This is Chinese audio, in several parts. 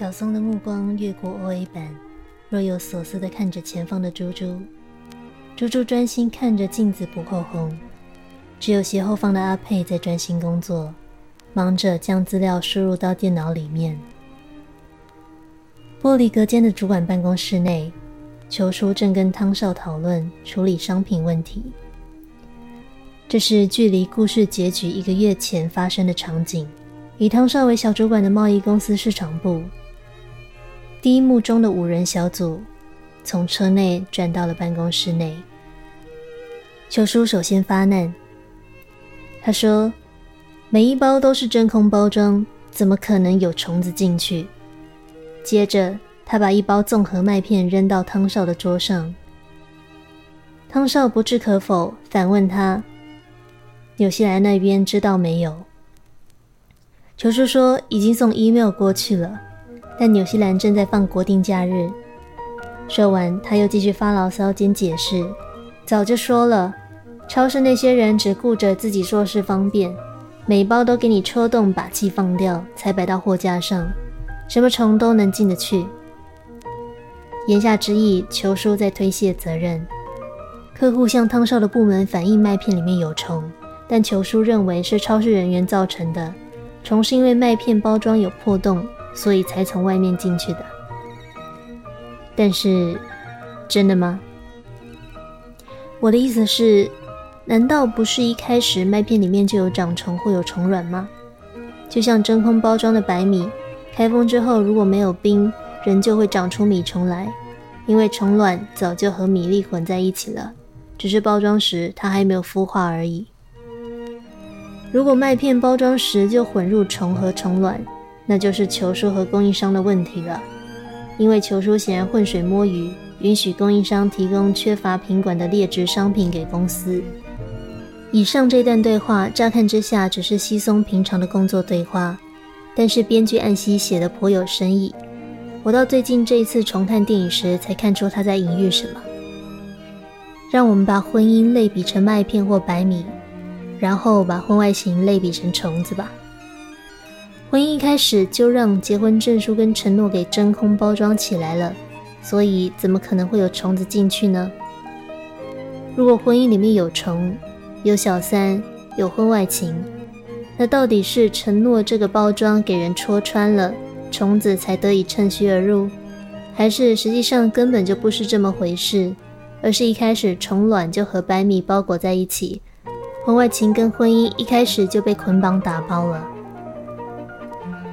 小松的目光越过 O A 板，若有所思地看着前方的猪猪。猪猪专心看着镜子补口红，只有斜后方的阿佩在专心工作，忙着将资料输入到电脑里面。玻璃隔间的主管办公室内，球叔正跟汤少讨论处理商品问题。这是距离故事结局一个月前发生的场景。以汤少为小主管的贸易公司市场部，第一幕中的五人小组从车内转到了办公室内。秋叔首先发难，他说：“每一包都是真空包装，怎么可能有虫子进去？”接着，他把一包综合麦片扔到汤少的桌上。汤少不置可否，反问他：“纽西兰那边知道没有？”球叔说已经送 email 过去了，但纽西兰正在放国定假日。说完，他又继续发牢骚兼解释：“早就说了，超市那些人只顾着自己做事方便，每包都给你戳洞把气放掉，才摆到货架上，什么虫都能进得去。”言下之意，球叔在推卸责任。客户向汤少的部门反映麦片里面有虫，但球叔认为是超市人员造成的。虫是因为麦片包装有破洞，所以才从外面进去的。但是，真的吗？我的意思是，难道不是一开始麦片里面就有长虫或有虫卵吗？就像真空包装的白米，开封之后如果没有冰，仍旧会长出米虫来，因为虫卵早就和米粒混在一起了，只是包装时它还没有孵化而已。如果麦片包装时就混入虫和虫卵，那就是球叔和供应商的问题了。因为球叔显然浑水摸鱼，允许供应商提供缺乏品管的劣质商品给公司。以上这段对话乍看之下只是稀松平常的工作对话，但是编剧暗希写的颇有深意。我到最近这一次重看电影时，才看出他在隐喻什么。让我们把婚姻类比成麦片或白米。然后把婚外情类比成虫子吧。婚姻一开始就让结婚证书跟承诺给真空包装起来了，所以怎么可能会有虫子进去呢？如果婚姻里面有虫、有小三、有婚外情，那到底是承诺这个包装给人戳穿了，虫子才得以趁虚而入，还是实际上根本就不是这么回事，而是一开始虫卵就和白米包裹在一起？婚外情跟婚姻一开始就被捆绑打包了。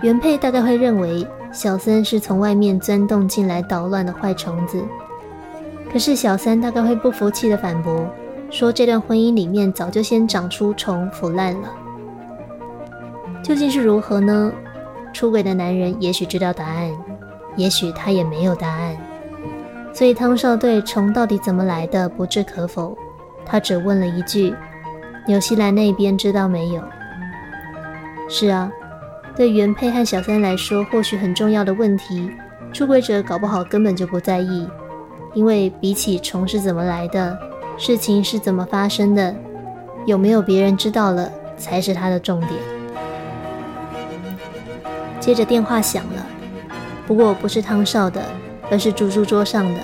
原配大概会认为小三是从外面钻洞进来捣乱的坏虫子，可是小三大概会不服气的反驳，说这段婚姻里面早就先长出虫腐烂了。究竟是如何呢？出轨的男人也许知道答案，也许他也没有答案。所以汤少对虫到底怎么来的不置可否，他只问了一句。纽西兰那边知道没有？是啊，对原配和小三来说，或许很重要的问题，出轨者搞不好根本就不在意，因为比起虫是怎么来的，事情是怎么发生的，有没有别人知道了，才是他的重点。接着电话响了，不过不是汤少的，而是猪猪桌上的。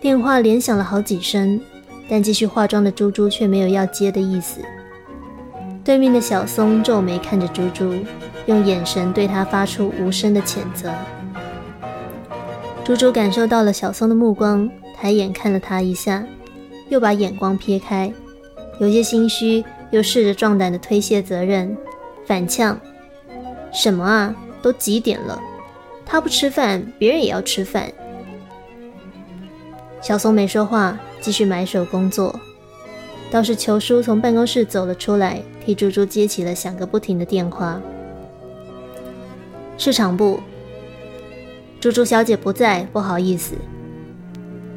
电话连响了好几声。但继续化妆的猪猪却没有要接的意思。对面的小松皱眉看着猪猪，用眼神对他发出无声的谴责。猪猪感受到了小松的目光，抬眼看了他一下，又把眼光撇开，有些心虚，又试着壮胆的推卸责任，反呛：“什么啊？都几点了？他不吃饭，别人也要吃饭。”小松没说话。继续埋首工作，倒是球叔从办公室走了出来，替猪猪接起了响个不停的电话。市场部，猪猪小姐不在，不好意思。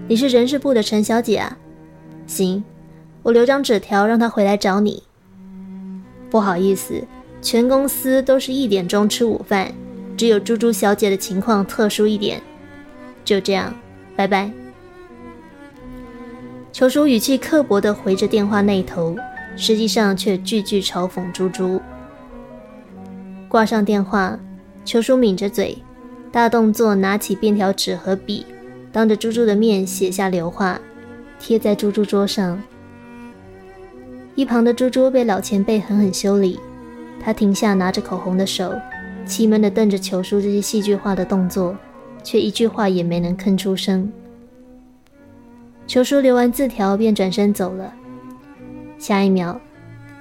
你是人事部的陈小姐啊？行，我留张纸条让她回来找你。不好意思，全公司都是一点钟吃午饭，只有猪猪小姐的情况特殊一点。就这样，拜拜。球叔语气刻薄地回着电话那头，实际上却句句嘲讽猪猪。挂上电话，球叔抿着嘴，大动作拿起便条纸和笔，当着猪猪的面写下留话，贴在猪猪桌上。一旁的猪猪被老前辈狠狠修理，他停下拿着口红的手，气闷地瞪着球叔这些戏剧化的动作，却一句话也没能吭出声。球叔留完字条便转身走了。下一秒，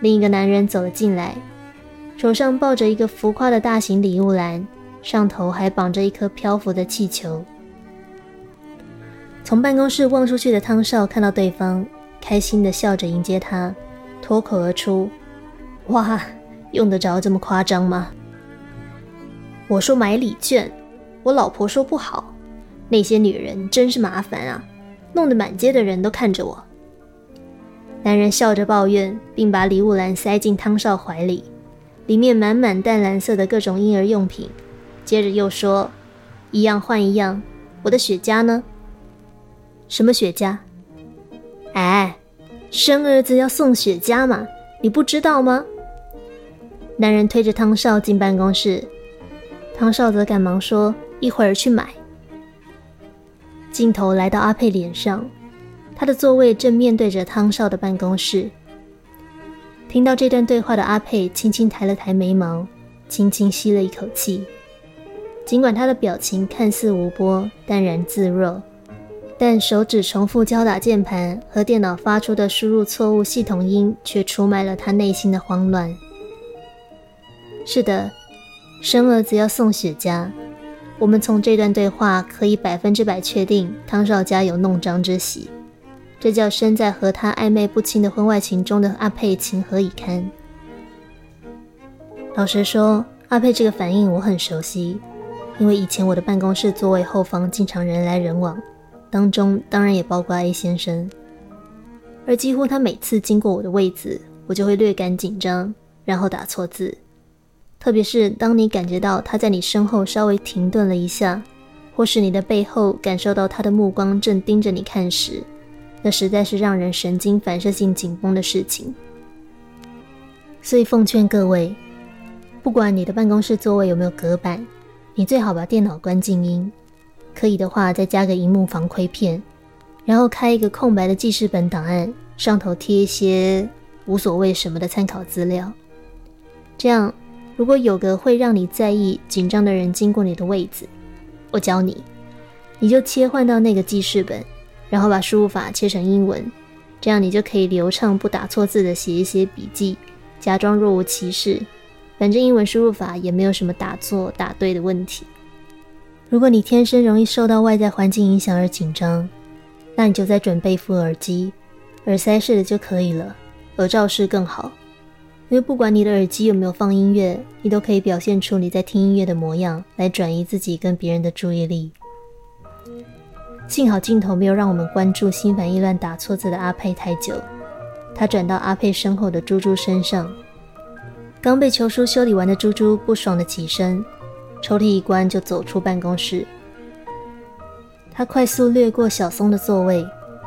另一个男人走了进来，手上抱着一个浮夸的大型礼物篮，上头还绑着一颗漂浮的气球。从办公室望出去的汤少看到对方，开心地笑着迎接他。脱口而出：“哇，用得着这么夸张吗？”我说买礼券，我老婆说不好。那些女人真是麻烦啊，弄得满街的人都看着我。男人笑着抱怨，并把礼物篮塞进汤少怀里，里面满满淡蓝色的各种婴儿用品。接着又说：“一样换一样，我的雪茄呢？什么雪茄？哎。”生儿子要送雪茄嘛？你不知道吗？男人推着汤少进办公室，汤少则赶忙说：“一会儿去买。”镜头来到阿佩脸上，他的座位正面对着汤少的办公室。听到这段对话的阿佩轻轻抬了抬眉毛，轻轻吸了一口气，尽管他的表情看似无波，淡然自若。但手指重复敲打键盘和电脑发出的输入错误系统音，却出卖了他内心的慌乱。是的，生儿子要送雪茄。我们从这段对话可以百分之百确定，汤少家有弄璋之喜。这叫身在和他暧昧不清的婚外情中的阿佩情何以堪？老实说，阿佩这个反应我很熟悉，因为以前我的办公室座位后方经常人来人往。当中当然也包括 A 先生，而几乎他每次经过我的位子，我就会略感紧张，然后打错字。特别是当你感觉到他在你身后稍微停顿了一下，或是你的背后感受到他的目光正盯着你看时，那实在是让人神经反射性紧绷的事情。所以奉劝各位，不管你的办公室座位有没有隔板，你最好把电脑关静音。可以的话，再加个荧幕防窥片，然后开一个空白的记事本档案，上头贴一些无所谓什么的参考资料。这样，如果有个会让你在意、紧张的人经过你的位子，我教你，你就切换到那个记事本，然后把输入法切成英文，这样你就可以流畅不打错字的写一些笔记，假装若无其事。反正英文输入法也没有什么打错打对的问题。如果你天生容易受到外在环境影响而紧张，那你就在准备副耳机，耳塞式的就可以了，耳罩式更好。因为不管你的耳机有没有放音乐，你都可以表现出你在听音乐的模样，来转移自己跟别人的注意力。幸好镜头没有让我们关注心烦意乱打错字的阿佩太久，他转到阿佩身后的猪猪身上。刚被球叔修理完的猪猪不爽的起身。抽屉一关，就走出办公室。他快速掠过小松的座位，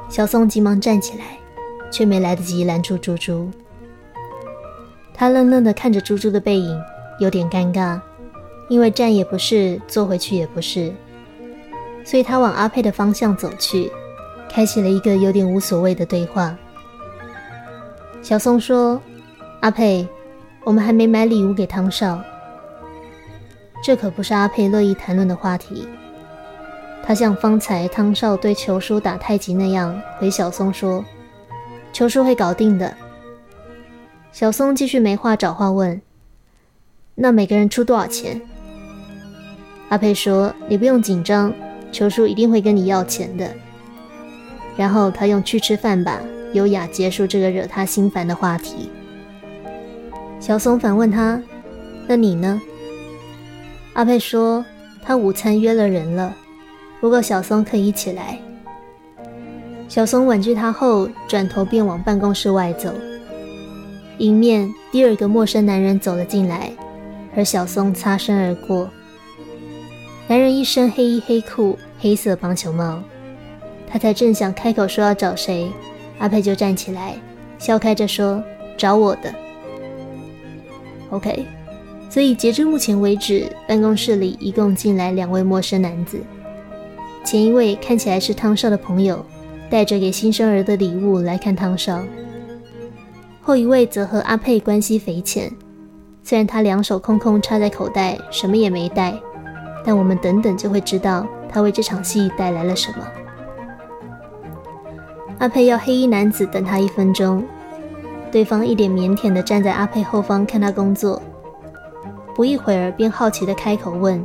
小松急忙站起来，却没来得及拦住猪猪。他愣愣地看着猪猪的背影，有点尴尬，因为站也不是，坐回去也不是，所以他往阿佩的方向走去，开启了一个有点无所谓的对话。小松说：“阿佩，我们还没买礼物给汤少。”这可不是阿佩乐意谈论的话题。他像方才汤少对球叔打太极那样回小松说：“球叔会搞定的。”小松继续没话找话问：“那每个人出多少钱？”阿佩说：“你不用紧张，球叔一定会跟你要钱的。”然后他用“去吃饭吧”优雅结束这个惹他心烦的话题。小松反问他：“那你呢？”阿佩说：“他午餐约了人了，不过小松可以一起来。”小松婉拒他后，转头便往办公室外走。迎面第二个陌生男人走了进来，而小松擦身而过。男人一身黑衣黑裤、黑色棒球帽，他才正想开口说要找谁，阿佩就站起来，笑开着说：“找我的。” OK。所以截至目前为止，办公室里一共进来两位陌生男子。前一位看起来是汤少的朋友，带着给新生儿的礼物来看汤少；后一位则和阿佩关系匪浅，虽然他两手空空插在口袋，什么也没带，但我们等等就会知道他为这场戏带来了什么。阿佩要黑衣男子等他一分钟，对方一脸腼腆地站在阿佩后方看他工作，不一会儿便好奇地开口问。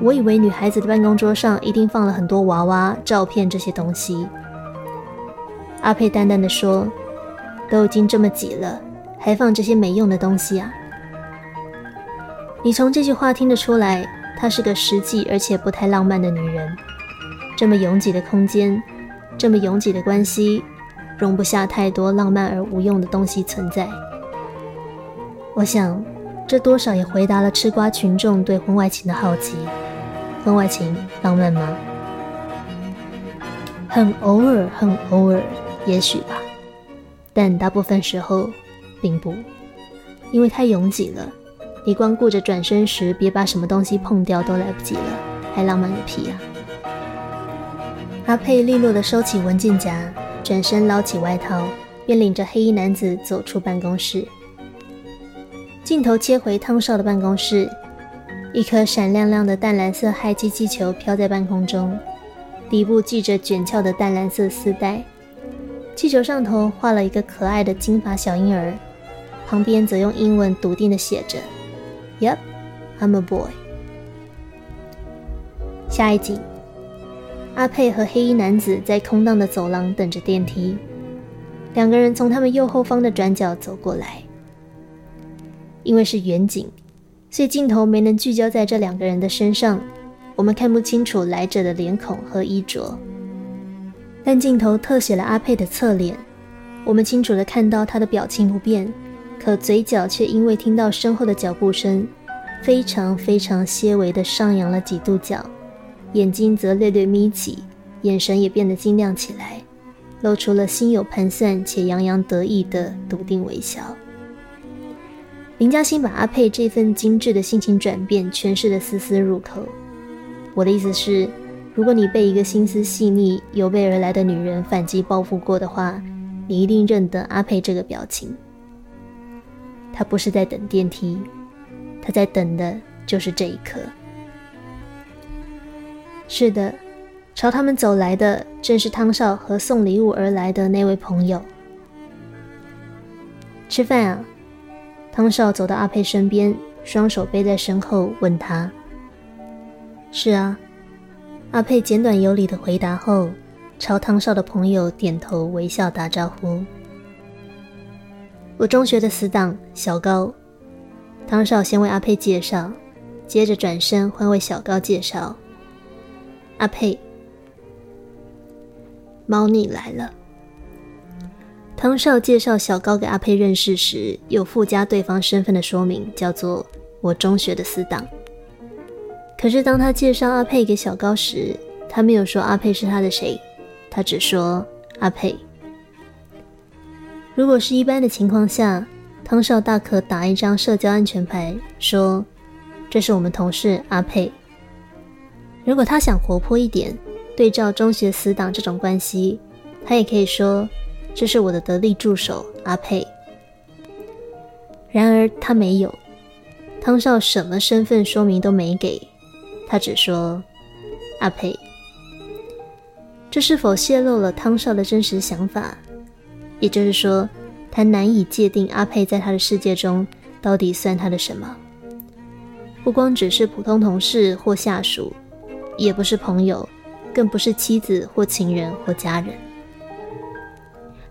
我以为女孩子的办公桌上一定放了很多娃娃、照片这些东西。阿佩淡淡的说：“都已经这么挤了，还放这些没用的东西啊？”你从这句话听得出来，她是个实际而且不太浪漫的女人。这么拥挤的空间，这么拥挤的关系，容不下太多浪漫而无用的东西存在。我想，这多少也回答了吃瓜群众对婚外情的好奇。婚外情浪漫吗？很偶尔，很偶尔，也许吧。但大部分时候，并不，因为太拥挤了。你光顾着转身时别把什么东西碰掉都来不及了，还浪漫个屁啊！阿佩利落地收起文件夹，转身捞起外套，便领着黑衣男子走出办公室。镜头切回汤少的办公室。一颗闪亮亮的淡蓝色氦气气球飘在半空中，底部系着卷翘的淡蓝色丝带，气球上头画了一个可爱的金发小婴儿，旁边则用英文笃定的写着：“Yep, I'm a boy。”下一景，阿佩和黑衣男子在空荡的走廊等着电梯，两个人从他们右后方的转角走过来，因为是远景。所以镜头没能聚焦在这两个人的身上，我们看不清楚来者的脸孔和衣着。但镜头特写了阿佩的侧脸，我们清楚地看到他的表情不变，可嘴角却因为听到身后的脚步声，非常非常些微地上扬了几度角，眼睛则略略眯起，眼神也变得晶亮起来，露出了心有盘算且洋洋得意的笃定微笑。林嘉欣把阿佩这份精致的心情转变诠释的丝丝入扣。我的意思是，如果你被一个心思细腻、有备而来的女人反击报复过的话，你一定认得阿佩这个表情。他不是在等电梯，他在等的就是这一刻。是的，朝他们走来的正是汤少和送礼物而来的那位朋友。吃饭啊。汤少走到阿佩身边，双手背在身后，问他：“是啊。”阿佩简短有礼的回答后，朝汤少的朋友点头微笑打招呼：“我中学的死党小高。”汤少先为阿佩介绍，接着转身换为小高介绍：“阿佩，猫腻来了。”汤少介绍小高给阿佩认识时，有附加对方身份的说明，叫做“我中学的死党”。可是当他介绍阿佩给小高时，他没有说阿佩是他的谁，他只说阿佩。如果是一般的情况下，汤少大可打一张社交安全牌，说这是我们同事阿佩。如果他想活泼一点，对照中学死党这种关系，他也可以说。这是我的得力助手阿佩。然而他没有，汤少什么身份说明都没给，他只说阿佩。这是否泄露了汤少的真实想法？也就是说，他难以界定阿佩在他的世界中到底算他的什么？不光只是普通同事或下属，也不是朋友，更不是妻子或情人或家人。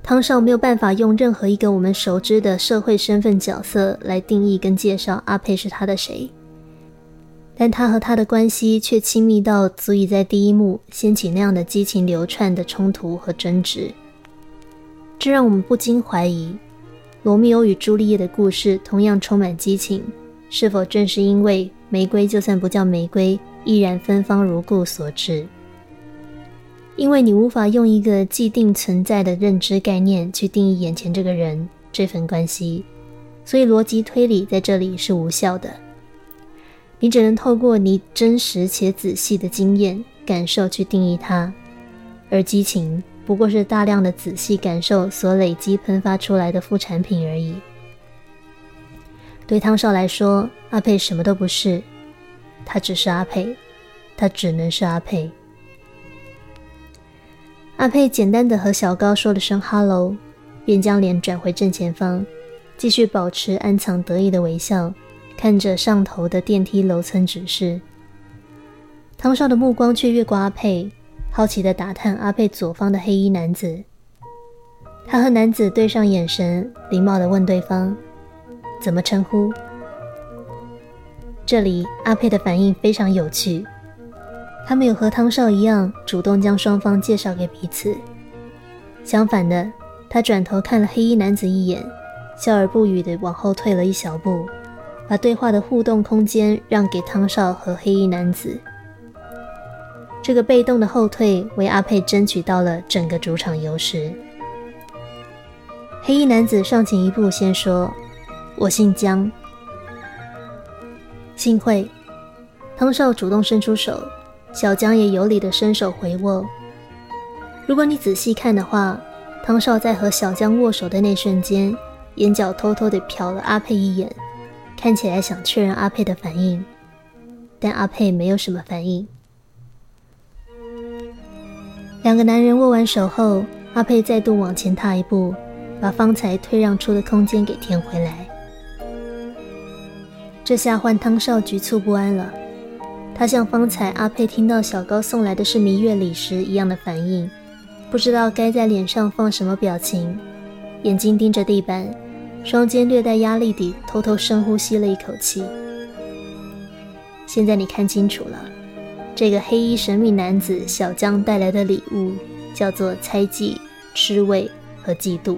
汤少没有办法用任何一个我们熟知的社会身份角色来定义跟介绍阿佩是他的谁，但他和他的关系却亲密到足以在第一幕掀起那样的激情流窜的冲突和争执，这让我们不禁怀疑，罗密欧与朱丽叶的故事同样充满激情，是否正是因为玫瑰就算不叫玫瑰，依然芬芳如故所致？因为你无法用一个既定存在的认知概念去定义眼前这个人这份关系，所以逻辑推理在这里是无效的。你只能透过你真实且仔细的经验感受去定义它，而激情不过是大量的仔细感受所累积喷发出来的副产品而已。对汤少来说，阿佩什么都不是，他只是阿佩，他只能是阿佩。阿佩简单的和小高说了声 “hello”，便将脸转回正前方，继续保持暗藏得意的微笑。看着上头的电梯楼层指示，汤少的目光却越过阿佩，好奇地打探阿佩左方的黑衣男子。他和男子对上眼神，礼貌地问对方：“怎么称呼？”这里阿佩的反应非常有趣，他没有和汤少一样主动将双方介绍给彼此，相反的，他转头看了黑衣男子一眼，笑而不语地往后退了一小步。把对话的互动空间让给汤少和黑衣男子，这个被动的后退为阿佩争取到了整个主场优势。黑衣男子上前一步，先说：“我姓江，幸会。”汤少主动伸出手，小江也有礼的伸手回握。如果你仔细看的话，汤少在和小江握手的那瞬间，眼角偷偷地瞟了阿佩一眼。看起来想确认阿佩的反应，但阿佩没有什么反应。两个男人握完手后，阿佩再度往前踏一步，把方才退让出的空间给填回来。这下换汤少局促不安了，他像方才阿佩听到小高送来的是蜜月礼时一样的反应，不知道该在脸上放什么表情，眼睛盯着地板。双肩略带压力地偷偷深呼吸了一口气。现在你看清楚了，这个黑衣神秘男子小江带来的礼物叫做猜忌、吃味和嫉妒。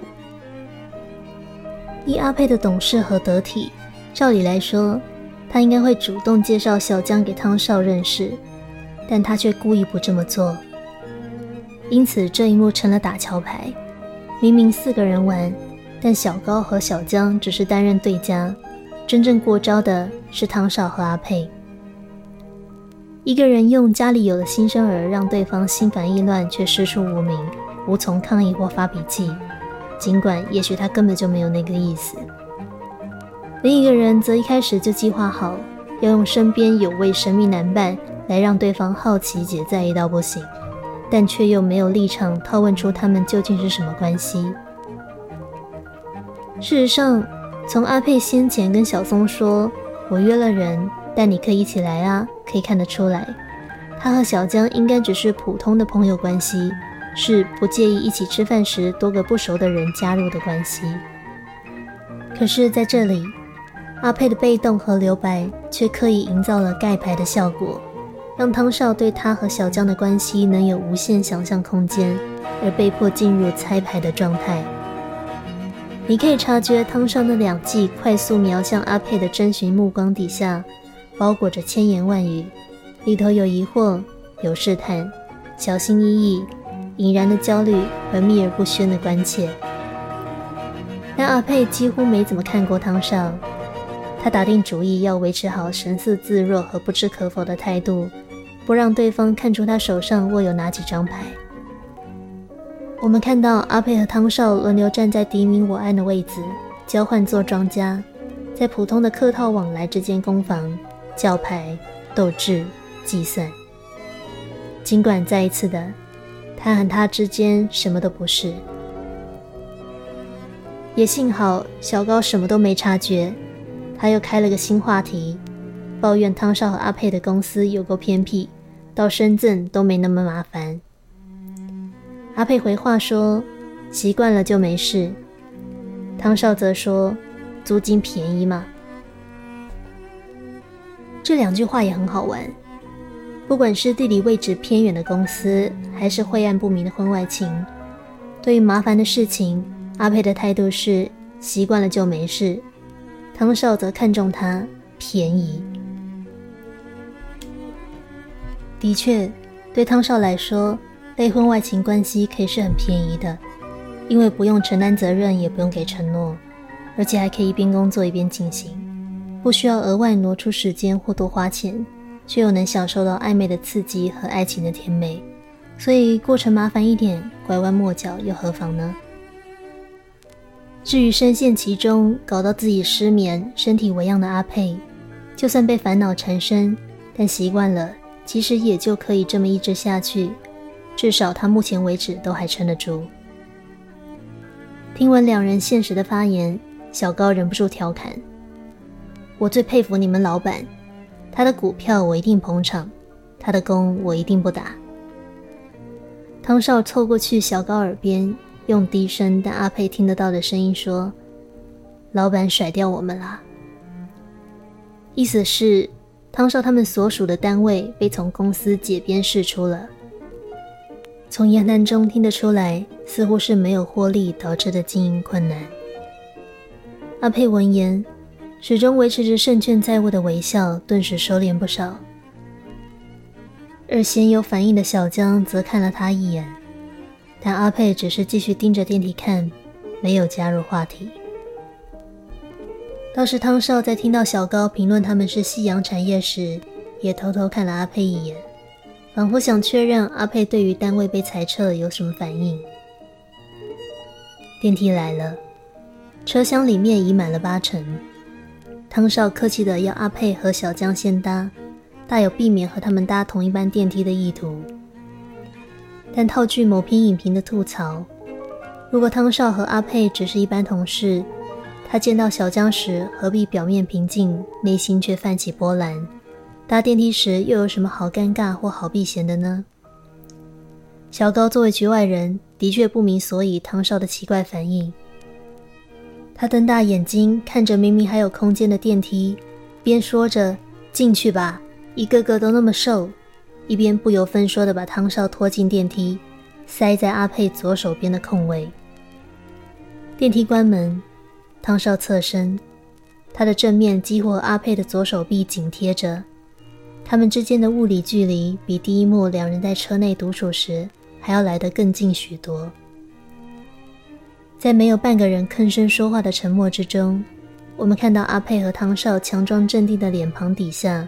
依阿佩的懂事和得体，照理来说，他应该会主动介绍小江给汤少认识，但他却故意不这么做。因此这一幕成了打桥牌，明明四个人玩。但小高和小江只是担任对家，真正过招的是汤少和阿佩。一个人用家里有了新生儿让对方心烦意乱，却师出无名，无从抗议或发脾气，尽管也许他根本就没有那个意思。另一个人则一开始就计划好要用身边有位神秘男伴来让对方好奇且在意到不行，但却又没有立场套问出他们究竟是什么关系。事实上，从阿佩先前跟小松说“我约了人，但你可以一起来啊”，可以看得出来，他和小江应该只是普通的朋友关系，是不介意一起吃饭时多个不熟的人加入的关系。可是在这里，阿佩的被动和留白却刻意营造了盖牌的效果，让汤少对他和小江的关系能有无限想象空间，而被迫进入猜牌的状态。你可以察觉汤上那两记快速瞄向阿佩的征询目光底下，包裹着千言万语，里头有疑惑，有试探，小心翼翼，隐然的焦虑和秘而不宣的关切。但阿佩几乎没怎么看过汤少，他打定主意要维持好神色自若和不置可否的态度，不让对方看出他手上握有哪几张牌。我们看到阿佩和汤少轮流站在敌明我暗的位置，交换做庄家，在普通的客套往来之间攻防、叫牌、斗智、计算。尽管再一次的，他和他之间什么都不是，也幸好小高什么都没察觉，他又开了个新话题，抱怨汤少和阿佩的公司有够偏僻，到深圳都没那么麻烦。阿佩回话说：“习惯了就没事。”汤少则说：“租金便宜嘛。”这两句话也很好玩。不管是地理位置偏远的公司，还是晦暗不明的婚外情，对于麻烦的事情，阿佩的态度是习惯了就没事。汤少则看重他便宜。的确，对汤少来说。类婚外情关系可以是很便宜的，因为不用承担责任，也不用给承诺，而且还可以一边工作一边进行，不需要额外挪出时间或多花钱，却又能享受到暧昧的刺激和爱情的甜美。所以过程麻烦一点，拐弯抹角又何妨呢？至于深陷其中，搞到自己失眠、身体为恙的阿佩，就算被烦恼缠身，但习惯了，其实也就可以这么一直下去。至少他目前为止都还撑得住。听闻两人现实的发言，小高忍不住调侃：“我最佩服你们老板，他的股票我一定捧场，他的工我一定不打。”汤少凑过去小高耳边，用低声但阿佩听得到的声音说：“老板甩掉我们啦。”意思是汤少他们所属的单位被从公司解编释出了。从言谈中听得出来，似乎是没有获利导致的经营困难。阿佩闻言，始终维持着胜券在握的微笑，顿时收敛不少。而先有反应的小江则看了他一眼，但阿佩只是继续盯着电梯看，没有加入话题。倒是汤少在听到小高评论他们是夕阳产业时，也偷偷看了阿佩一眼，仿佛想确认阿佩对于单位被裁撤有什么反应。电梯来了，车厢里面已满了八成。汤少客气的要阿佩和小江先搭。大有避免和他们搭同一班电梯的意图，但套句某篇影评的吐槽：如果汤少和阿佩只是一般同事，他见到小江时何必表面平静，内心却泛起波澜？搭电梯时又有什么好尴尬或好避嫌的呢？小高作为局外人，的确不明所以汤少的奇怪反应。他瞪大眼睛看着明明还有空间的电梯，边说着：“进去吧。”一个个都那么瘦，一边不由分说的把汤少拖进电梯，塞在阿佩左手边的空位。电梯关门，汤少侧身，他的正面几乎和阿佩的左手臂紧贴着，他们之间的物理距离比第一幕两人在车内独处时还要来得更近许多。在没有半个人吭声说话的沉默之中，我们看到阿佩和汤少强装镇定的脸庞底下。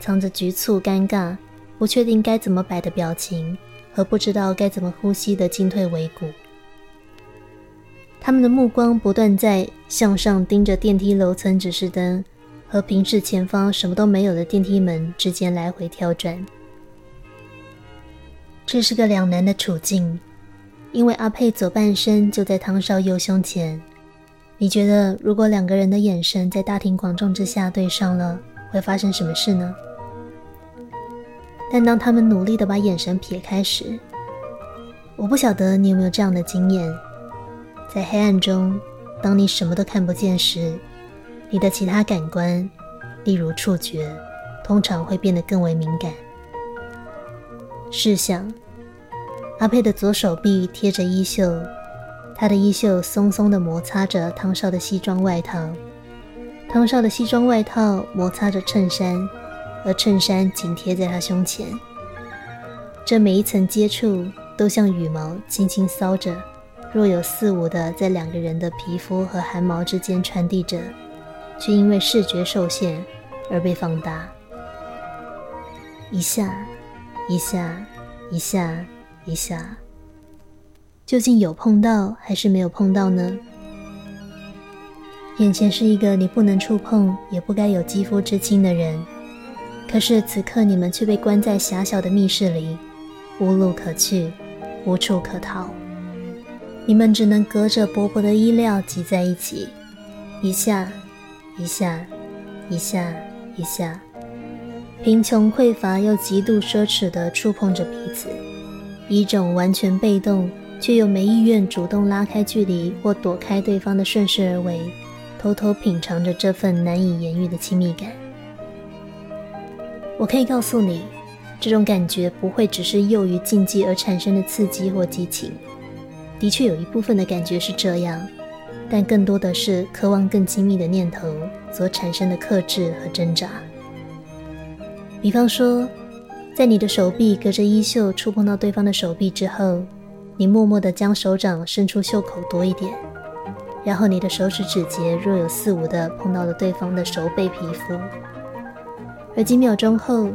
藏着局促、尴尬、不确定该怎么摆的表情和不知道该怎么呼吸的进退维谷。他们的目光不断在向上盯着电梯楼层指示灯和平视前方什么都没有的电梯门之间来回跳转。这是个两难的处境，因为阿佩左半身就在汤少右胸前。你觉得，如果两个人的眼神在大庭广众之下对上了，会发生什么事呢？但当他们努力的把眼神撇开时，我不晓得你有没有这样的经验：在黑暗中，当你什么都看不见时，你的其他感官，例如触觉，通常会变得更为敏感。试想，阿佩的左手臂贴着衣袖，他的衣袖松松的摩擦着汤少的西装外套，汤少的西装外套摩擦着衬衫。而衬衫紧贴在他胸前，这每一层接触都像羽毛轻轻搔着，若有似无的在两个人的皮肤和汗毛之间传递着，却因为视觉受限而被放大。一下，一下，一下，一下，究竟有碰到还是没有碰到呢？眼前是一个你不能触碰，也不该有肌肤之亲的人。可是此刻，你们却被关在狭小的密室里，无路可去，无处可逃。你们只能隔着薄薄的衣料挤在一起，一下，一下，一下，一下，贫穷匮乏又极度奢侈地触碰着彼此，一种完全被动却又没意愿主动拉开距离或躲开对方的顺势而为，偷偷品尝着这份难以言喻的亲密感。我可以告诉你，这种感觉不会只是囿于禁忌而产生的刺激或激情。的确有一部分的感觉是这样，但更多的是渴望更亲密的念头所产生的克制和挣扎。比方说，在你的手臂隔着衣袖触碰到对方的手臂之后，你默默地将手掌伸出袖口多一点，然后你的手指指节若有似无的碰到了对方的手背皮肤，而几秒钟后，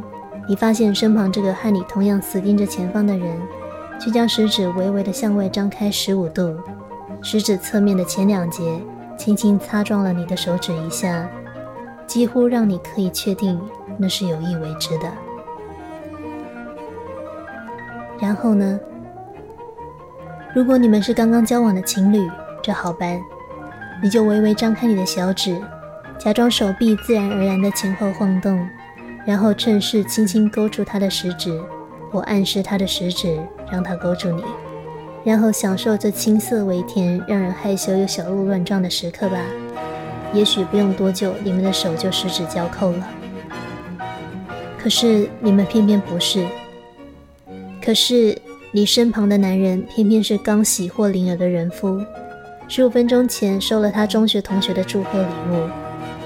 你发现身旁这个和你同样死盯着前方的人，却将食指微微的向外张开十五度，食指侧面的前两节轻轻擦撞了你的手指一下，几乎让你可以确定那是有意为之的。然后呢？如果你们是刚刚交往的情侣，这好办。你就微微张开你的小指，假装手臂自然而然的前后晃动，然后趁势轻轻勾住他的食指，或暗示他的食指让他勾住你，然后享受这青涩微甜、让人害羞又小鹿乱撞的时刻吧。也许不用多久，你们的手就十指交扣了。可是你们偏偏不是。可是你身旁的男人偏偏是刚喜获麟儿的人夫。十五分钟前收了他中学同学的祝贺礼物，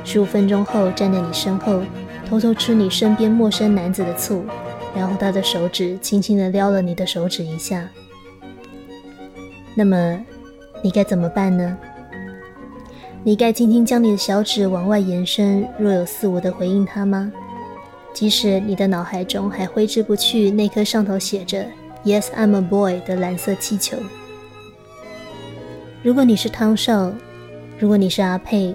十五分钟后站在你身后，偷偷吃你身边陌生男子的醋，然后他的手指轻轻地撩了你的手指一下。那么，你该怎么办呢？你该轻轻将你的小指往外延伸，若有似无地回应他吗？即使你的脑海中还挥之不去那颗上头写着 “Yes, I'm a boy” 的蓝色气球。如果你是汤少，如果你是阿佩，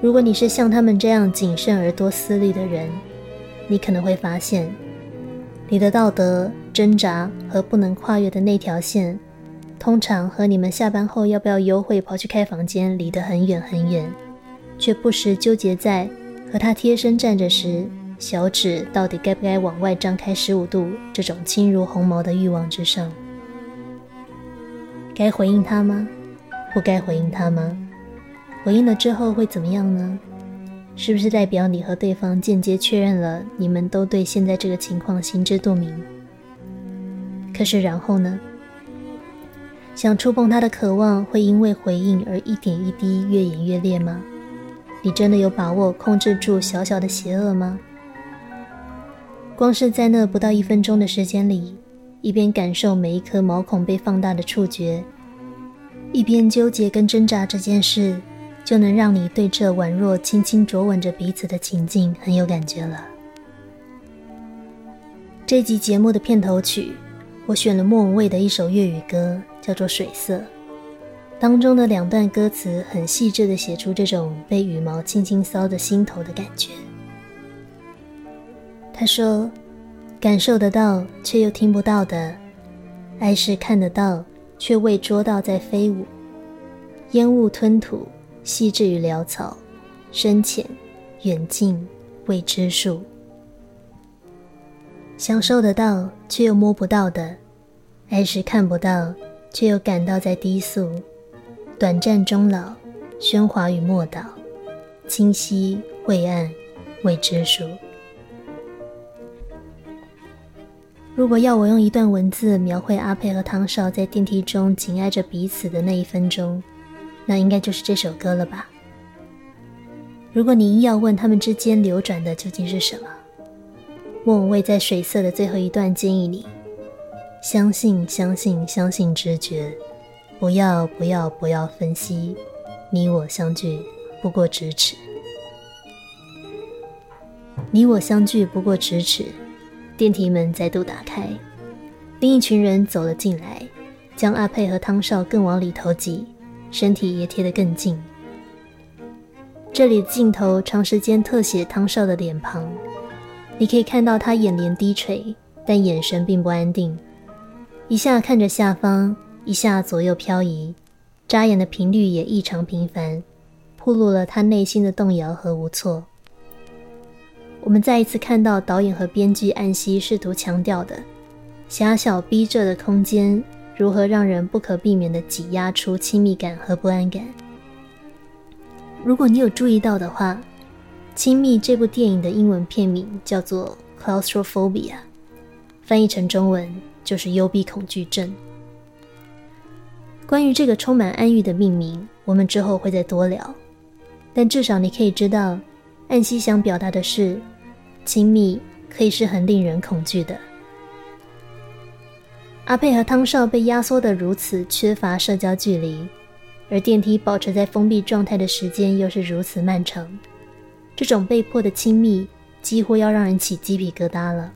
如果你是像他们这样谨慎而多思虑的人，你可能会发现，你的道德挣扎和不能跨越的那条线，通常和你们下班后要不要幽会跑去开房间离得很远很远，却不时纠结在和他贴身站着时，小指到底该不该往外张开十五度这种轻如鸿毛的欲望之上。该回应他吗？不该回应他吗？回应了之后会怎么样呢？是不是代表你和对方间接确认了你们都对现在这个情况心知肚明？可是然后呢？想触碰他的渴望会因为回应而一点一滴越演越烈吗？你真的有把握控制住小小的邪恶吗？光是在那不到一分钟的时间里，一边感受每一颗毛孔被放大的触觉。一边纠结跟挣扎这件事，就能让你对这宛若轻轻啄吻着彼此的情境很有感觉了。这集节目的片头曲，我选了莫文蔚的一首粤语歌，叫做《水色》。当中的两段歌词很细致的写出这种被羽毛轻轻搔着心头的感觉。他说：“感受得到却又听不到的，爱是看得到。”却未捉到在飞舞，烟雾吞吐，细致与潦草，深浅，远近，未知数。享受得到却又摸不到的，爱是看不到却又感到在低速，短暂终老，喧哗与莫倒，清晰晦暗，未知数。如果要我用一段文字描绘阿佩和汤少在电梯中紧挨着彼此的那一分钟，那应该就是这首歌了吧？如果你硬要问他们之间流转的究竟是什么，莫文蔚在水色的最后一段建议你：相信，相信，相信直觉，不要，不要，不要分析，你我相聚不过咫尺，你我相聚不过咫尺。电梯门再度打开，另一群人走了进来，将阿佩和汤少更往里头挤，身体也贴得更近。这里的镜头长时间特写汤少的脸庞，你可以看到他眼帘低垂，但眼神并不安定，一下看着下方，一下左右漂移，眨眼的频率也异常频繁，暴露了他内心的动摇和无措。我们再一次看到导演和编剧安西试图强调的狭小逼仄的空间，如何让人不可避免地挤压出亲密感和不安感。如果你有注意到的话，《亲密》这部电影的英文片名叫做《Claustrophobia》，翻译成中文就是“幽闭恐惧症”。关于这个充满安逸的命名，我们之后会再多聊。但至少你可以知道，安西想表达的是。亲密可以是很令人恐惧的。阿佩和汤少被压缩的如此缺乏社交距离，而电梯保持在封闭状态的时间又是如此漫长，这种被迫的亲密几乎要让人起鸡皮疙瘩了。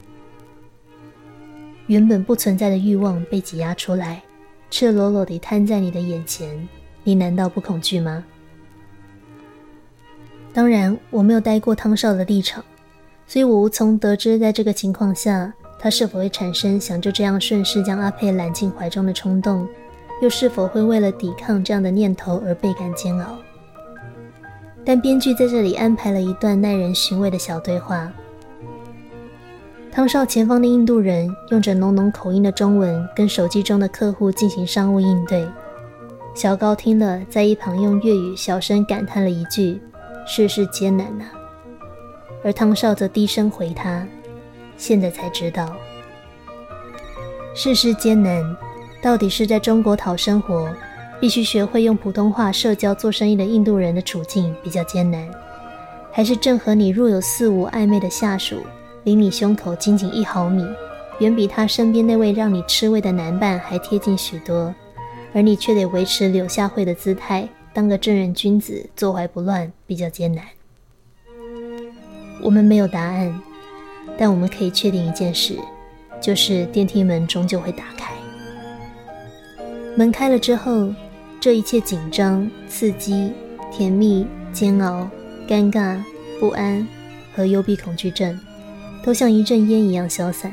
原本不存在的欲望被挤压出来，赤裸裸地摊在你的眼前，你难道不恐惧吗？当然，我没有待过汤少的立场，所以我无从得知，在这个情况下，他是否会产生想就这样顺势将阿佩揽进怀中的冲动。又是否会为了抵抗这样的念头而倍感煎熬？但编剧在这里安排了一段耐人寻味的小对话。汤少前方的印度人用着浓浓口音的中文跟手机中的客户进行商务应对。小高听了，在一旁用粤语小声感叹了一句：“世事艰难呐。”而汤少则低声回他：“现在才知道，世事艰难。”到底是在中国讨生活，必须学会用普通话社交做生意的印度人的处境比较艰难，还是正和你若有似无暧昧的下属离你胸口仅仅一毫米，远比他身边那位让你吃味的男伴还贴近许多，而你却得维持柳下惠的姿态，当个正人君子，坐怀不乱比较艰难。我们没有答案，但我们可以确定一件事，就是电梯门终究会打开。门开了之后，这一切紧张、刺激、甜蜜、煎熬、尴尬、不安和幽闭恐惧症，都像一阵烟一样消散。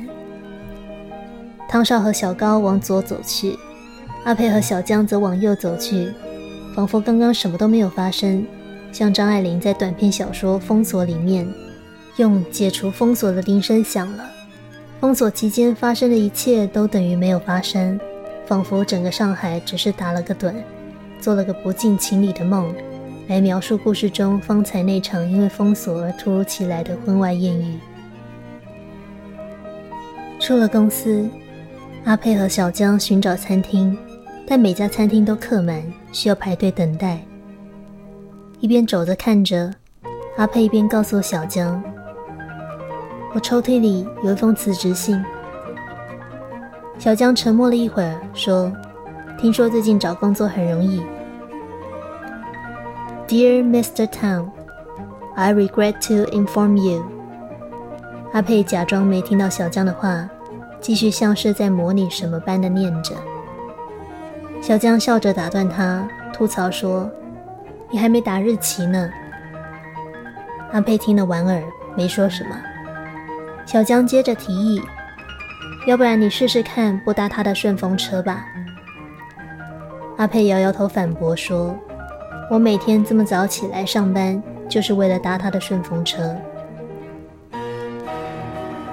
汤少和小高往左走去，阿佩和小江则往右走去，仿佛刚刚什么都没有发生，像张爱玲在短篇小说《封锁》里面，用解除封锁的铃声响了，封锁期间发生的一切都等于没有发生。仿佛整个上海只是打了个盹，做了个不近情理的梦，来描述故事中方才那场因为封锁而突如其来的婚外艳遇。出了公司，阿佩和小江寻找餐厅，但每家餐厅都客满，需要排队等待。一边走着看着，阿佩一边告诉小江：“我抽屉里有一封辞职信。”小江沉默了一会儿，说：“听说最近找工作很容易。” Dear Mr. Tang, I regret to inform you。阿佩假装没听到小江的话，继续像是在模拟什么般的念着。小江笑着打断他，吐槽说：“你还没打日期呢。”阿佩听了莞尔，没说什么。小江接着提议。要不然你试试看不搭他的顺风车吧。阿佩摇摇头反驳说：“我每天这么早起来上班，就是为了搭他的顺风车。”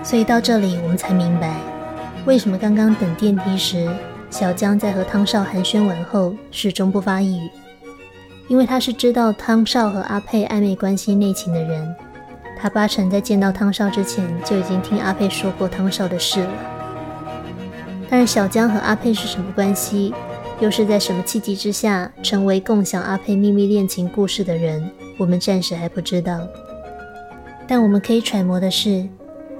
所以到这里我们才明白，为什么刚刚等电梯时，小江在和汤少寒暄完后始终不发一语，因为他是知道汤少和阿佩暧昧关系内情的人，他八成在见到汤少之前就已经听阿佩说过汤少的事了。但是小江和阿佩是什么关系？又是在什么契机之下成为共享阿佩秘密恋情故事的人？我们暂时还不知道。但我们可以揣摩的是，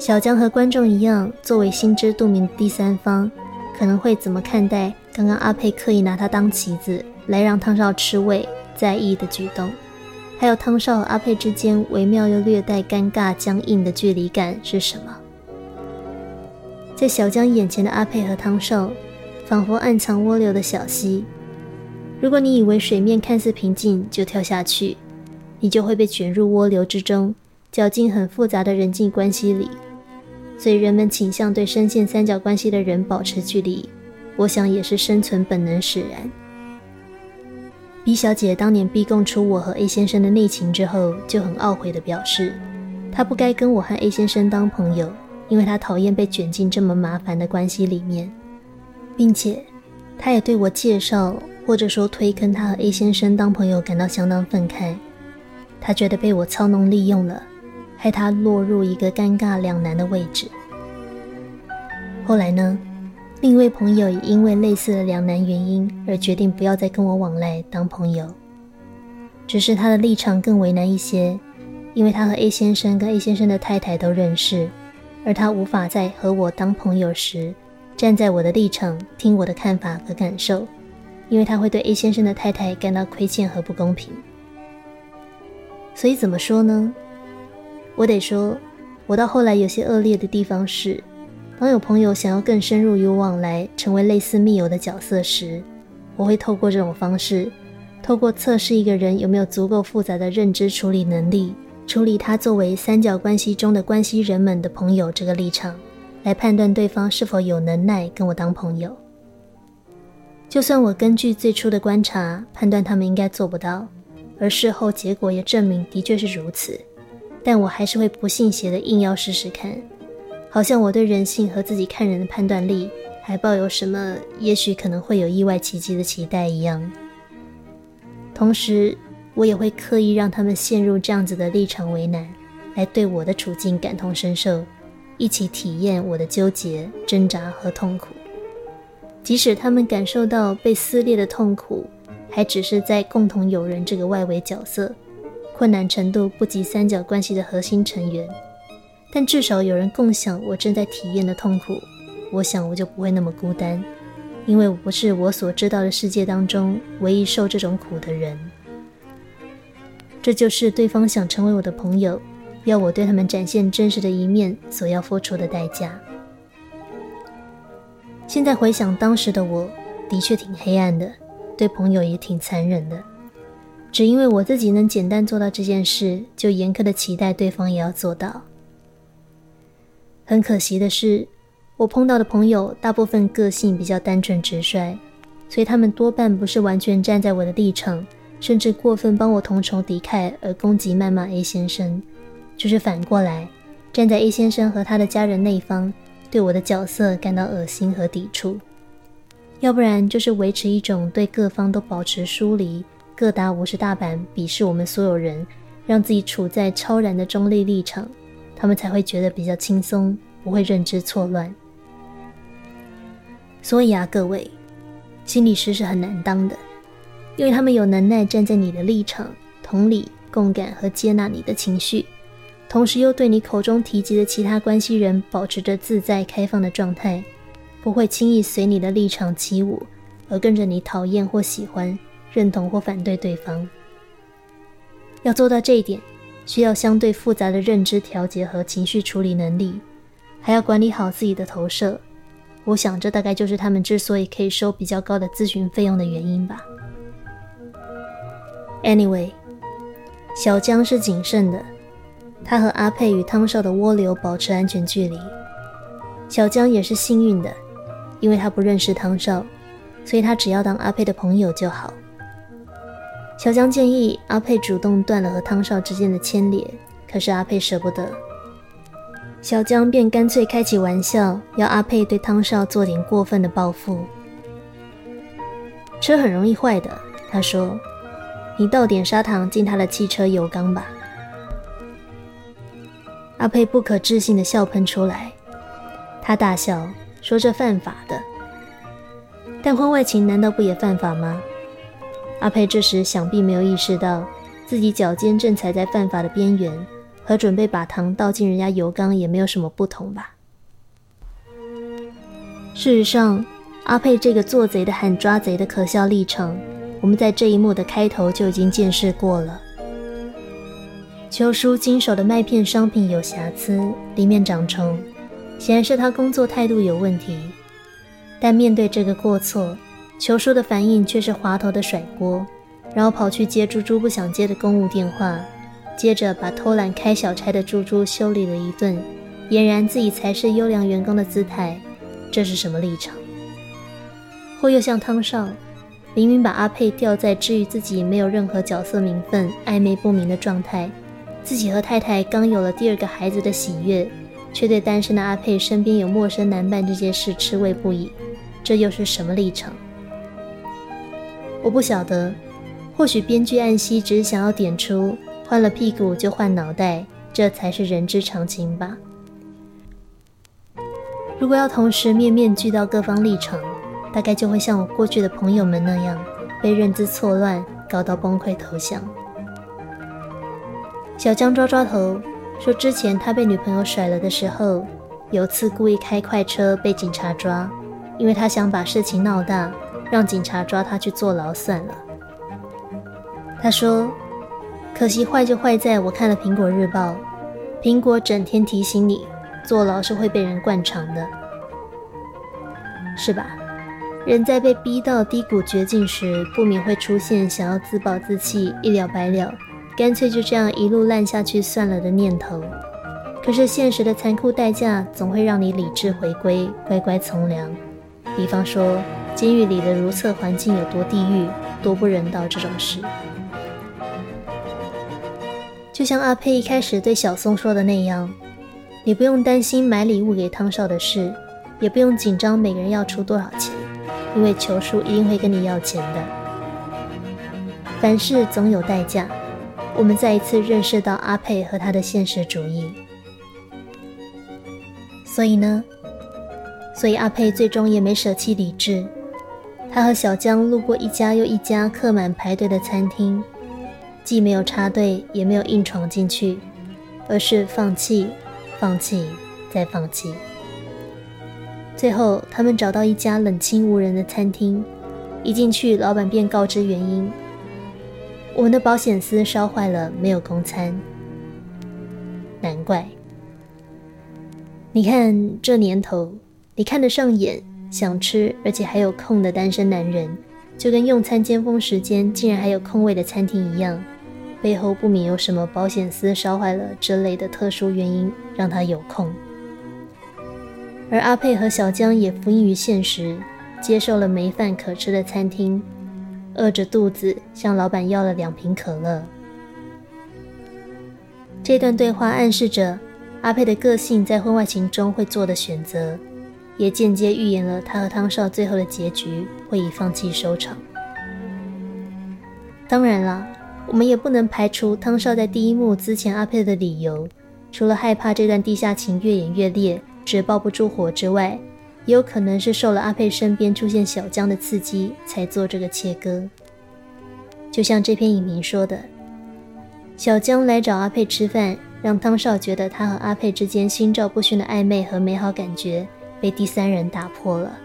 小江和观众一样，作为心知肚明的第三方，可能会怎么看待刚刚阿佩刻意拿他当棋子来让汤少吃味在意的举动？还有汤少和阿佩之间微妙又略带尴尬僵硬的距离感是什么？在小江眼前的阿佩和汤少，仿佛暗藏涡流的小溪。如果你以为水面看似平静就跳下去，你就会被卷入涡流之中，搅进很复杂的人际关系里。所以人们倾向对深陷三角关系的人保持距离，我想也是生存本能使然。B 小姐当年逼供出我和 A 先生的内情之后，就很懊悔地表示，她不该跟我和 A 先生当朋友。因为她讨厌被卷进这么麻烦的关系里面，并且他也对我介绍或者说推坑他和 A 先生当朋友感到相当愤慨。他觉得被我操弄利用了，害他落入一个尴尬两难的位置。后来呢，另一位朋友也因为类似的两难原因而决定不要再跟我往来当朋友，只是他的立场更为难一些，因为他和 A 先生跟 A 先生的太太都认识。而他无法在和我当朋友时，站在我的立场听我的看法和感受，因为他会对 A 先生的太太感到亏欠和不公平。所以怎么说呢？我得说，我到后来有些恶劣的地方是，当有朋友想要更深入有往来，成为类似密友的角色时，我会透过这种方式，透过测试一个人有没有足够复杂的认知处理能力，处理他作为三角关系中的关系人们的朋友这个立场，来判断对方是否有能耐跟我当朋友。就算我根据最初的观察判断他们应该做不到，而事后结果也证明的确是如此，但我还是会不信邪的硬要试试看，好像我对人性和自己看人的判断力还抱有什么也许可能会有意外奇迹的期待一样。同时，我也会刻意让他们陷入这样子的立场为难，来对我的处境感同身受，一起体验我的纠结、挣扎和痛苦。即使他们感受到被撕裂的痛苦，还只是在共同友人这个外围角色，困难程度不及三角关系的核心成员，但至少有人共享我正在体验的痛苦，我想我就不会那么孤单，因为我不是我所知道的世界当中唯一受这种苦的人。这就是对方想成为我的朋友，要我对他们展现真实的一面所要付出的代价。现在回想当时的我，的确挺黑暗的，对朋友也挺残忍的。只因为我自己能简单做到这件事，就严苛的期待对方也要做到。很可惜的是，我碰到的朋友大部分个性比较单纯直率，所以他们多半不是完全站在我的立场，甚至过分帮我同仇敌忾而攻击谩骂 A 先生，就是反过来站在 A 先生和他的家人那一方。对我的角色感到恶心和抵触，要不然就是维持一种对各方都保持疏离、各打五十大板、鄙视我们所有人，让自己处在超然的中立立场，他们才会觉得比较轻松，不会认知错乱。所以啊，各位，心理师是很难当的，因为他们有能耐站在你的立场，同理、共感和接纳你的情绪。同时又对你口中提及的其他关系人保持着自在开放的状态，不会轻易随你的立场起舞，而跟着你讨厌或喜欢、认同或反对对方。要做到这一点，需要相对复杂的认知调节和情绪处理能力，还要管理好自己的投射。我想，这大概就是他们之所以可以收比较高的咨询费用的原因吧。Anyway，小江是谨慎的。他和阿佩与汤少的涡流保持安全距离。小江也是幸运的，因为他不认识汤少，所以他只要当阿佩的朋友就好。小江建议阿佩主动断了和汤少之间的牵连，可是阿佩舍不得。小江便干脆开起玩笑，要阿佩对汤少做点过分的报复。车很容易坏的，他说：“你倒点砂糖进他的汽车油缸吧。”阿佩不可置信的笑喷出来，他大笑说：“这犯法的，但婚外情难道不也犯法吗？”阿佩这时想必没有意识到，自己脚尖正踩在犯法的边缘，和准备把糖倒进人家油缸也没有什么不同吧。事实上，阿佩这个做贼的喊抓贼的可笑历程，我们在这一幕的开头就已经见识过了。秋叔经手的麦片商品有瑕疵，里面长虫，显然是他工作态度有问题。但面对这个过错，球叔的反应却是滑头的甩锅，然后跑去接猪猪不想接的公务电话，接着把偷懒开小差的猪猪修理了一顿，俨然自己才是优良员工的姿态。这是什么立场？或又像汤少，明明把阿佩吊在至于自己没有任何角色名分、暧昧不明的状态。自己和太太刚有了第二个孩子的喜悦，却对单身的阿佩身边有陌生男伴这件事吃味不已，这又是什么立场？我不晓得，或许编剧暗希只是想要点出换了屁股就换脑袋，这才是人之常情吧。如果要同时面面俱到各方立场，大概就会像我过去的朋友们那样，被认知错乱搞到崩溃投降。小江抓抓头，说：“之前他被女朋友甩了的时候，有次故意开快车被警察抓，因为他想把事情闹大，让警察抓他去坐牢算了。他说：“可惜坏就坏在我看了《苹果日报》，苹果整天提醒你，坐牢是会被人灌肠的，是吧？人在被逼到低谷绝境时，不免会出现想要自暴自弃、一了百了，干脆就这样一路烂下去算了的念头。可是现实的残酷代价，总会让你理智回归，乖乖从良。比方说，监狱里的如厕环境有多地狱、多不人道这种事。”就像阿佩一开始对小松说的那样，你不用担心买礼物给汤少的事，也不用紧张每个人要出多少钱，因为球叔一定会跟你要钱的。凡事总有代价，我们再一次认识到阿佩和他的现实主义。所以呢，所以阿佩最终也没舍弃理智，他和小江路过一家又一家客满排队的餐厅。既没有插队，也没有硬闯进去，而是放弃、放弃再放弃。最后，他们找到一家冷清无人的餐厅，一进去，老板便告知原因：我们的保险丝烧坏了，没有供餐。难怪。你看这年头，你看得上眼、想吃，而且还有空的单身男人，就跟用餐尖峰时间竟然还有空位的餐厅一样。背后不免有什么保险丝烧坏了之类的特殊原因，让他有空。而阿佩和小江也服膺于现实，接受了没饭可吃的餐厅，饿着肚子向老板要了两瓶可乐。这段对话暗示着阿佩的个性在婚外情中会做的选择，也间接预言了他和汤少最后的结局会以放弃收场。当然了。我们也不能排除汤少在第一幕之前阿佩的理由，除了害怕这段地下情越演越烈，纸抱不住火之外，也有可能是受了阿佩身边出现小江的刺激，才做这个切割。就像这篇影评说的，小江来找阿佩吃饭，让汤少觉得他和阿佩之间心照不宣的暧昧和美好感觉被第三人打破了。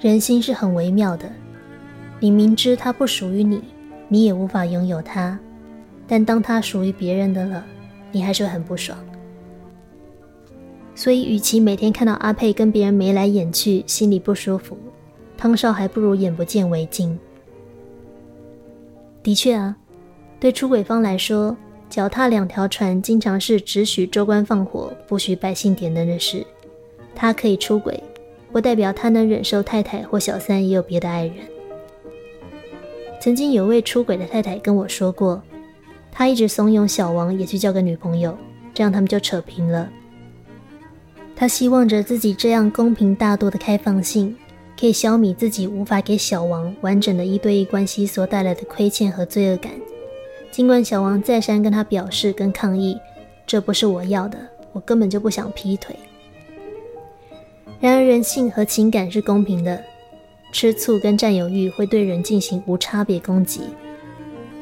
人心是很微妙的，你明知他不属于你。你也无法拥有它，但当它属于别人的了，你还是很不爽。所以，与其每天看到阿佩跟别人眉来眼去，心里不舒服，汤少还不如眼不见为净。的确啊，对出轨方来说，脚踏两条船，经常是只许州官放火，不许百姓点灯的事。他可以出轨，不代表他能忍受太太或小三也有别的爱人。曾经有位出轨的太太跟我说过，她一直怂恿小王也去交个女朋友，这样他们就扯平了。她希望着自己这样公平大度的开放性，可以消弭自己无法给小王完整的一对一关系所带来的亏欠和罪恶感。尽管小王再三跟她表示跟抗议，这不是我要的，我根本就不想劈腿。然而人性和情感是公平的。吃醋跟占有欲会对人进行无差别攻击，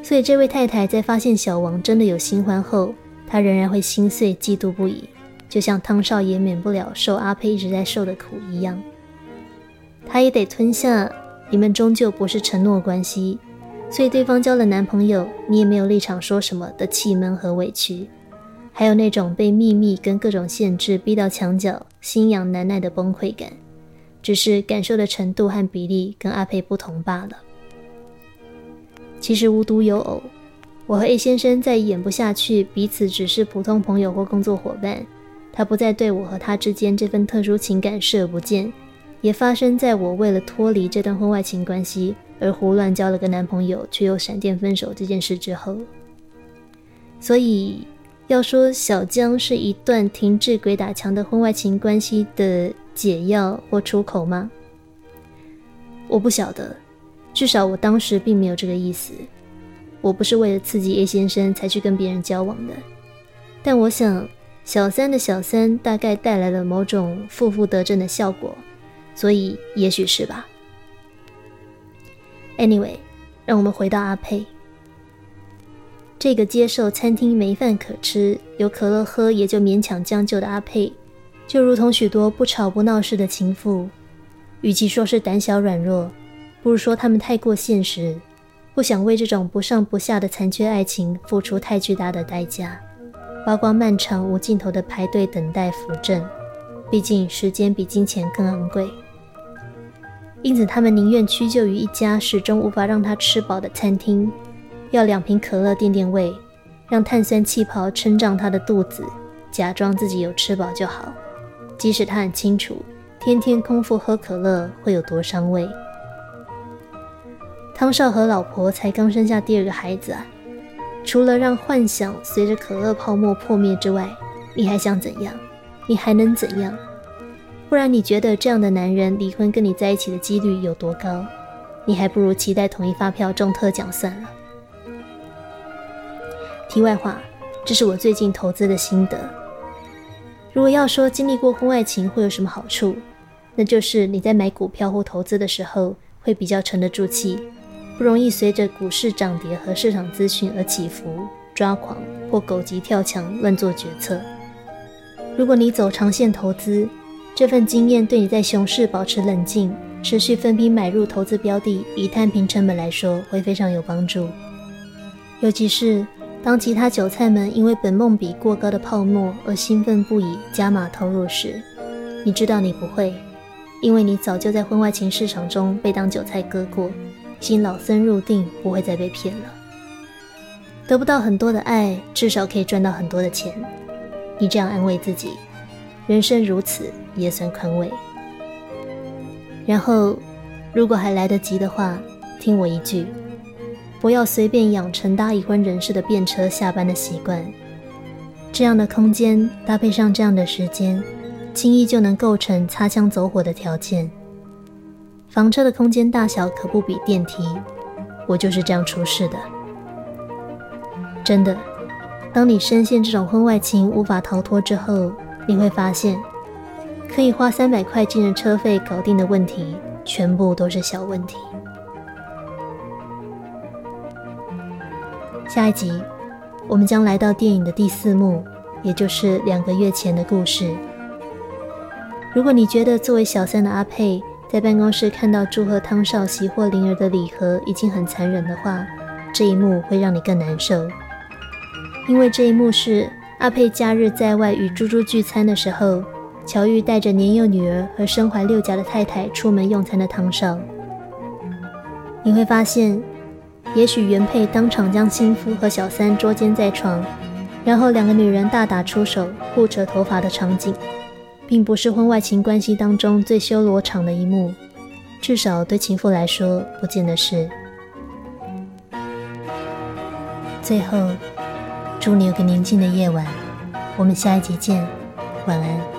所以这位太太在发现小王真的有新欢后，她仍然会心碎嫉妒不已，就像汤少爷免不了受阿佩一直在受的苦一样，他也得吞下。你们终究不是承诺关系，所以对方交了男朋友，你也没有立场说什么的气闷和委屈，还有那种被秘密跟各种限制逼到墙角、心痒难耐的崩溃感。只是感受的程度和比例跟阿佩不同罢了。其实无独有偶，我和 A 先生再演不下去，彼此只是普通朋友或工作伙伴，他不再对我和他之间这份特殊情感视而不见，也发生在我为了脱离这段婚外情关系而胡乱交了个男朋友，却又闪电分手这件事之后。所以要说小江是一段停滞鬼打墙的婚外情关系的。解药或出口吗？我不晓得，至少我当时并没有这个意思。我不是为了刺激 A 先生才去跟别人交往的。但我想，小三的小三大概带来了某种负负得正的效果，所以也许是吧。Anyway，让我们回到阿佩，这个接受餐厅没饭可吃，有可乐喝也就勉强将就的阿佩。就如同许多不吵不闹式的情妇，与其说是胆小软弱，不如说他们太过现实，不想为这种不上不下的残缺爱情付出太巨大的代价，包括漫长无尽头的排队等待扶正。毕竟时间比金钱更昂贵，因此他们宁愿屈就于一家始终无法让他吃饱的餐厅，要两瓶可乐垫垫胃，让碳酸气泡撑胀他的肚子，假装自己有吃饱就好。即使他很清楚，天天空腹喝可乐会有多伤胃。汤少和老婆才刚生下第二个孩子啊，除了让幻想随着可乐泡沫破灭之外，你还想怎样？你还能怎样？不然你觉得这样的男人离婚跟你在一起的几率有多高？你还不如期待统一发票中特奖算了。题外话，这是我最近投资的心得。如果要说经历过婚外情会有什么好处，那就是你在买股票或投资的时候会比较沉得住气，不容易随着股市涨跌和市场资讯而起伏、抓狂或狗急跳墙乱做决策。如果你走长线投资，这份经验对你在熊市保持冷静、持续分批买入投资标的，以摊平成本来说，会非常有帮助。尤其是当其他韭菜们因为本梦比过高的泡沫而兴奋不已，加码投入时，你知道你不会，因为你早就在婚外情市场中被当韭菜割过，已经老僧入定，不会再被骗了。得不到很多的爱，至少可以赚到很多的钱。你这样安慰自己，人生如此也算宽慰。然后，如果还来得及的话，听我一句，不要随便养成搭已婚人士的便车下班的习惯。这样的空间搭配上这样的时间，轻易就能构成擦枪走火的条件。房车的空间大小可不比电梯，我就是这样出事的，真的。当你深陷这种婚外情无法逃脱之后，你会发现，可以花三百块进的车费搞定的问题，全部都是小问题。下一集，我们将来到电影的第四幕，也就是两个月前的故事。如果你觉得作为小三的阿佩在办公室看到祝贺汤少喜获灵儿的礼盒已经很残忍的话，这一幕会让你更难受。因为这一幕是阿佩假日在外与猪猪聚餐的时候，乔玉带着年幼女儿和身怀六甲的太太出门用餐的汤少。你会发现，也许原配当场将心夫和小三捉奸在床，然后两个女人大打出手、互扯头发的场景，并不是婚外情关系当中最修罗场的一幕，至少对情妇来说，不见得是。最后。祝你有个宁静的夜晚，我们下一集见，晚安。